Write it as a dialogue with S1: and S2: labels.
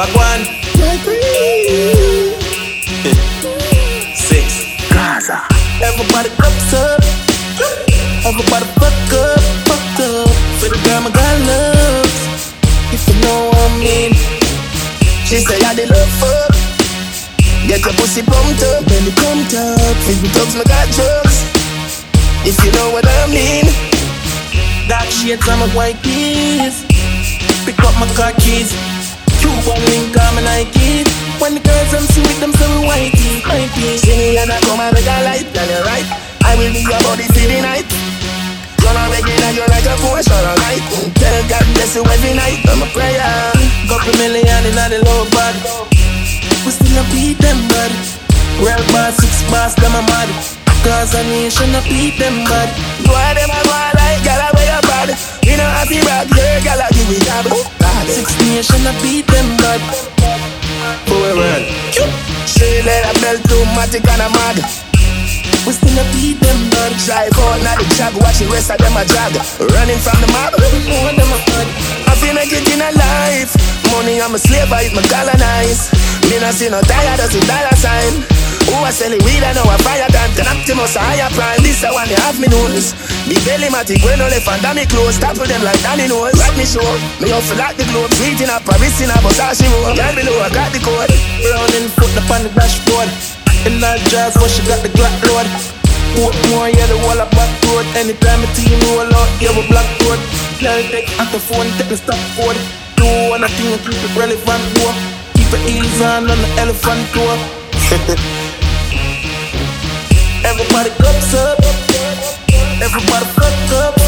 S1: Wagwan. Six.
S2: Gaza.
S1: Everybody cups up. Everybody fuck up, fuck up. For the girl my girl loves. If you know what I mean.
S2: She say I the love fuck. Get your pussy pumped up,
S1: Belly pumped up.
S2: Big thugs, me got drugs. If you know what I mean.
S1: Dark shades on my white keys. Pick up my car keys. Cuban link on my Nike. When the girls I'm sweet, them we whitey.
S2: See me and I come and make a light, tell you right. I will be your body the night. Gonna make it like you're like a Porsche or a night. Tell God bless you every night. I'm a prayer.
S1: Couple million in the low bag. We still a beat them bad. Real boss, six boss, them a mad. Cause a nation a beat them bad.
S2: Why them a go like gal a wear your bad? You know happy rock, yeah, gal a give. Oh, God.
S1: Six nation a beat bad.
S2: Boy, run. She let a belt too matic and a mad.
S1: We still a beat them bad.
S2: Drive out now the jag, watch the rest of them a drag. Running from the mob.
S1: Know them a bad.
S2: I make it in a life. Money, I'm a slave, I eat my colonize. Me not see no tired, that's a dollar sign. Who I selling weed, I know a fire time. Turn Optimus a higher prime. This I want to have me nose. The belly matic, when no left and damn me close. Topple them like Danny knows. Rock me show. Me off like the globe. Sweet in a Paris in a Versace roll. Girl below, I got the code.
S1: Brown in foot up on the dashboard. In that jazz, where she got the Glock load. Put more yellow wall up back road. Anytime a team roll out, yeah, we black road. Girl, take out the phone, take the stop code. Do one thing and keep it relevant, boy. Keep it easy on on the elephant tour. Everybody cups up. Everybody fuck up.